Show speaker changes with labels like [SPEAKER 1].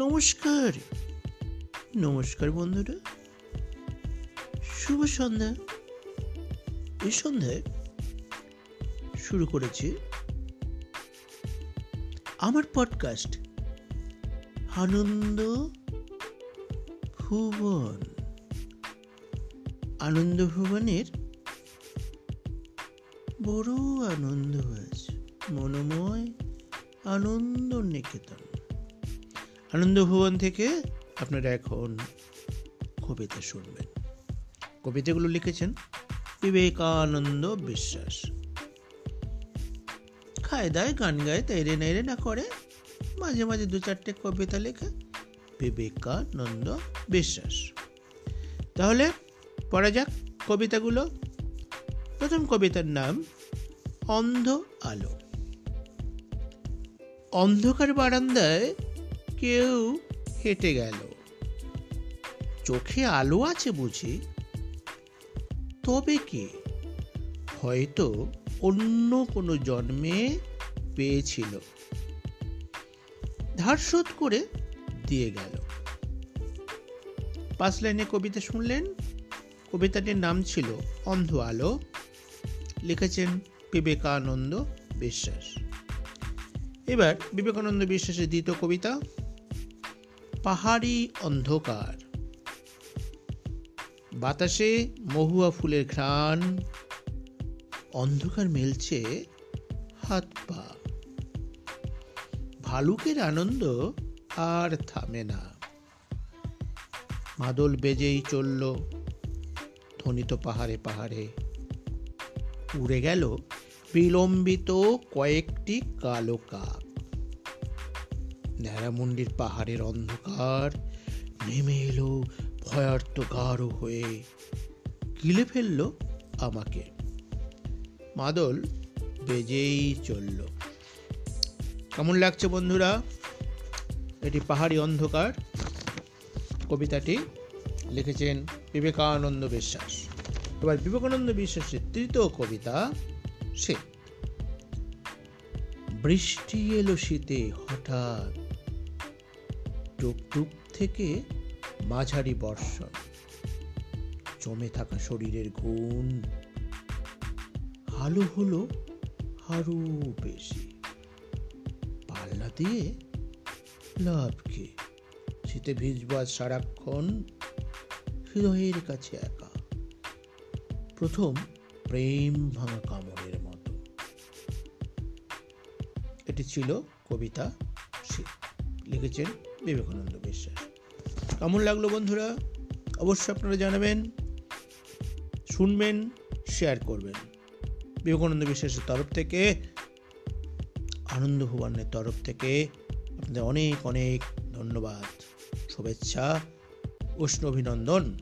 [SPEAKER 1] নমস্কার। নমস্কার বন্ধুরা। শুভ সন্ধ্যা। এই সন্ধ্যায় শুরু করেছি আমার পডকাস্ট আনন্দ ভুবন। আনন্দ ভুবনের বড় আনন্দ হয়েছে মনোময় আনন্দ নিকেতন। আনন্দ ভুবন থেকে আপনারা এখন কবিতা শুনবেন। কবিতাগুলো লিখেছেন বিবেকানন্দ বিশ্বাস। খায় দায় গান গায় তাইরে নাইরে না করে। মাঝে মাঝে দু চারটে কবিতা লেখে বিবেকানন্দ বিশ্বাস। তাহলে পড়া যাক কবিতাগুলো। প্রথম কবিতার নাম অন্ধ আলো। অন্ধকার বারান্দায় কেউ হেঁটে গেল। চোখে আলো আছে বুঝি? তবে কি? হয়তো অন্য কোনো জন্মে পেয়েছিল। ধার শোধ করে দিয়ে গেল। পাঁচ লাইনে কবিতা শুনলেন। কবিতাটির নাম ছিল অন্ধ আলো। লিখেছেন বিবেকানন্দ বিশ্বাস। এবার বিবেকানন্দ বিশ্বাসের দ্বিতীয় কবিতা পাহাড়ি অন্ধকার। বাতাসে মহুয়া ফুলের ঘ্রাণ। অন্ধকার মেলছে হাত পা। ভালুকের আনন্দ আর থামে না। মাদল বেজেই চলল ধ্বনিত পাহাড়ে পাহাড়ে। উড়ে গেল বিলম্বিত কয়েকটি কালো কাক ন্যাড়ামুন্ডির পাহাড়ের অন্ধকার নেমে এলো ভয়ার্ত গাঢ় হয়ে। গিলে ফেলল আমাকে। মাদল বেজেই চলল। কেমন লাগছে বন্ধুরা? এটি পাহাড়ি অন্ধকার। কবিতাটি লিখেছেন বিবেকানন্দ বিশ্বাস। এবার বিবেকানন্দ বিশ্বাসের তৃতীয় কবিতা শীত বৃষ্টি এলো শীতে হঠাৎ টুকটুক থেকে মাঝারি বর্ষণ। জমে থাকা শরীরের গুণ হালু হলো হারু বেশি। পাল্লা দিয়ে লাভ কি? শীতে ভিজব আজ সারাক্ষণ। হৃদয়ের কাছে একা। প্রথম প্রেম ভাঙা কামড়ের মতো। এটি ছিল কবিতা লিখেছেন বিবেকানন্দ বিশ্বাস। কেমন লাগল বন্ধুরা? অবশ্যই আপনারা জানাবেন, শুনবেন শেয়ার করবেন। বিবেকানন্দ বিশ্বাসের তরফ থেকে, আনন্দ ভুবনের তরফ থেকে আপনাদের অনেক অনেক ধন্যবাদ, শুভেচ্ছা উষ্ণ অভিনন্দন।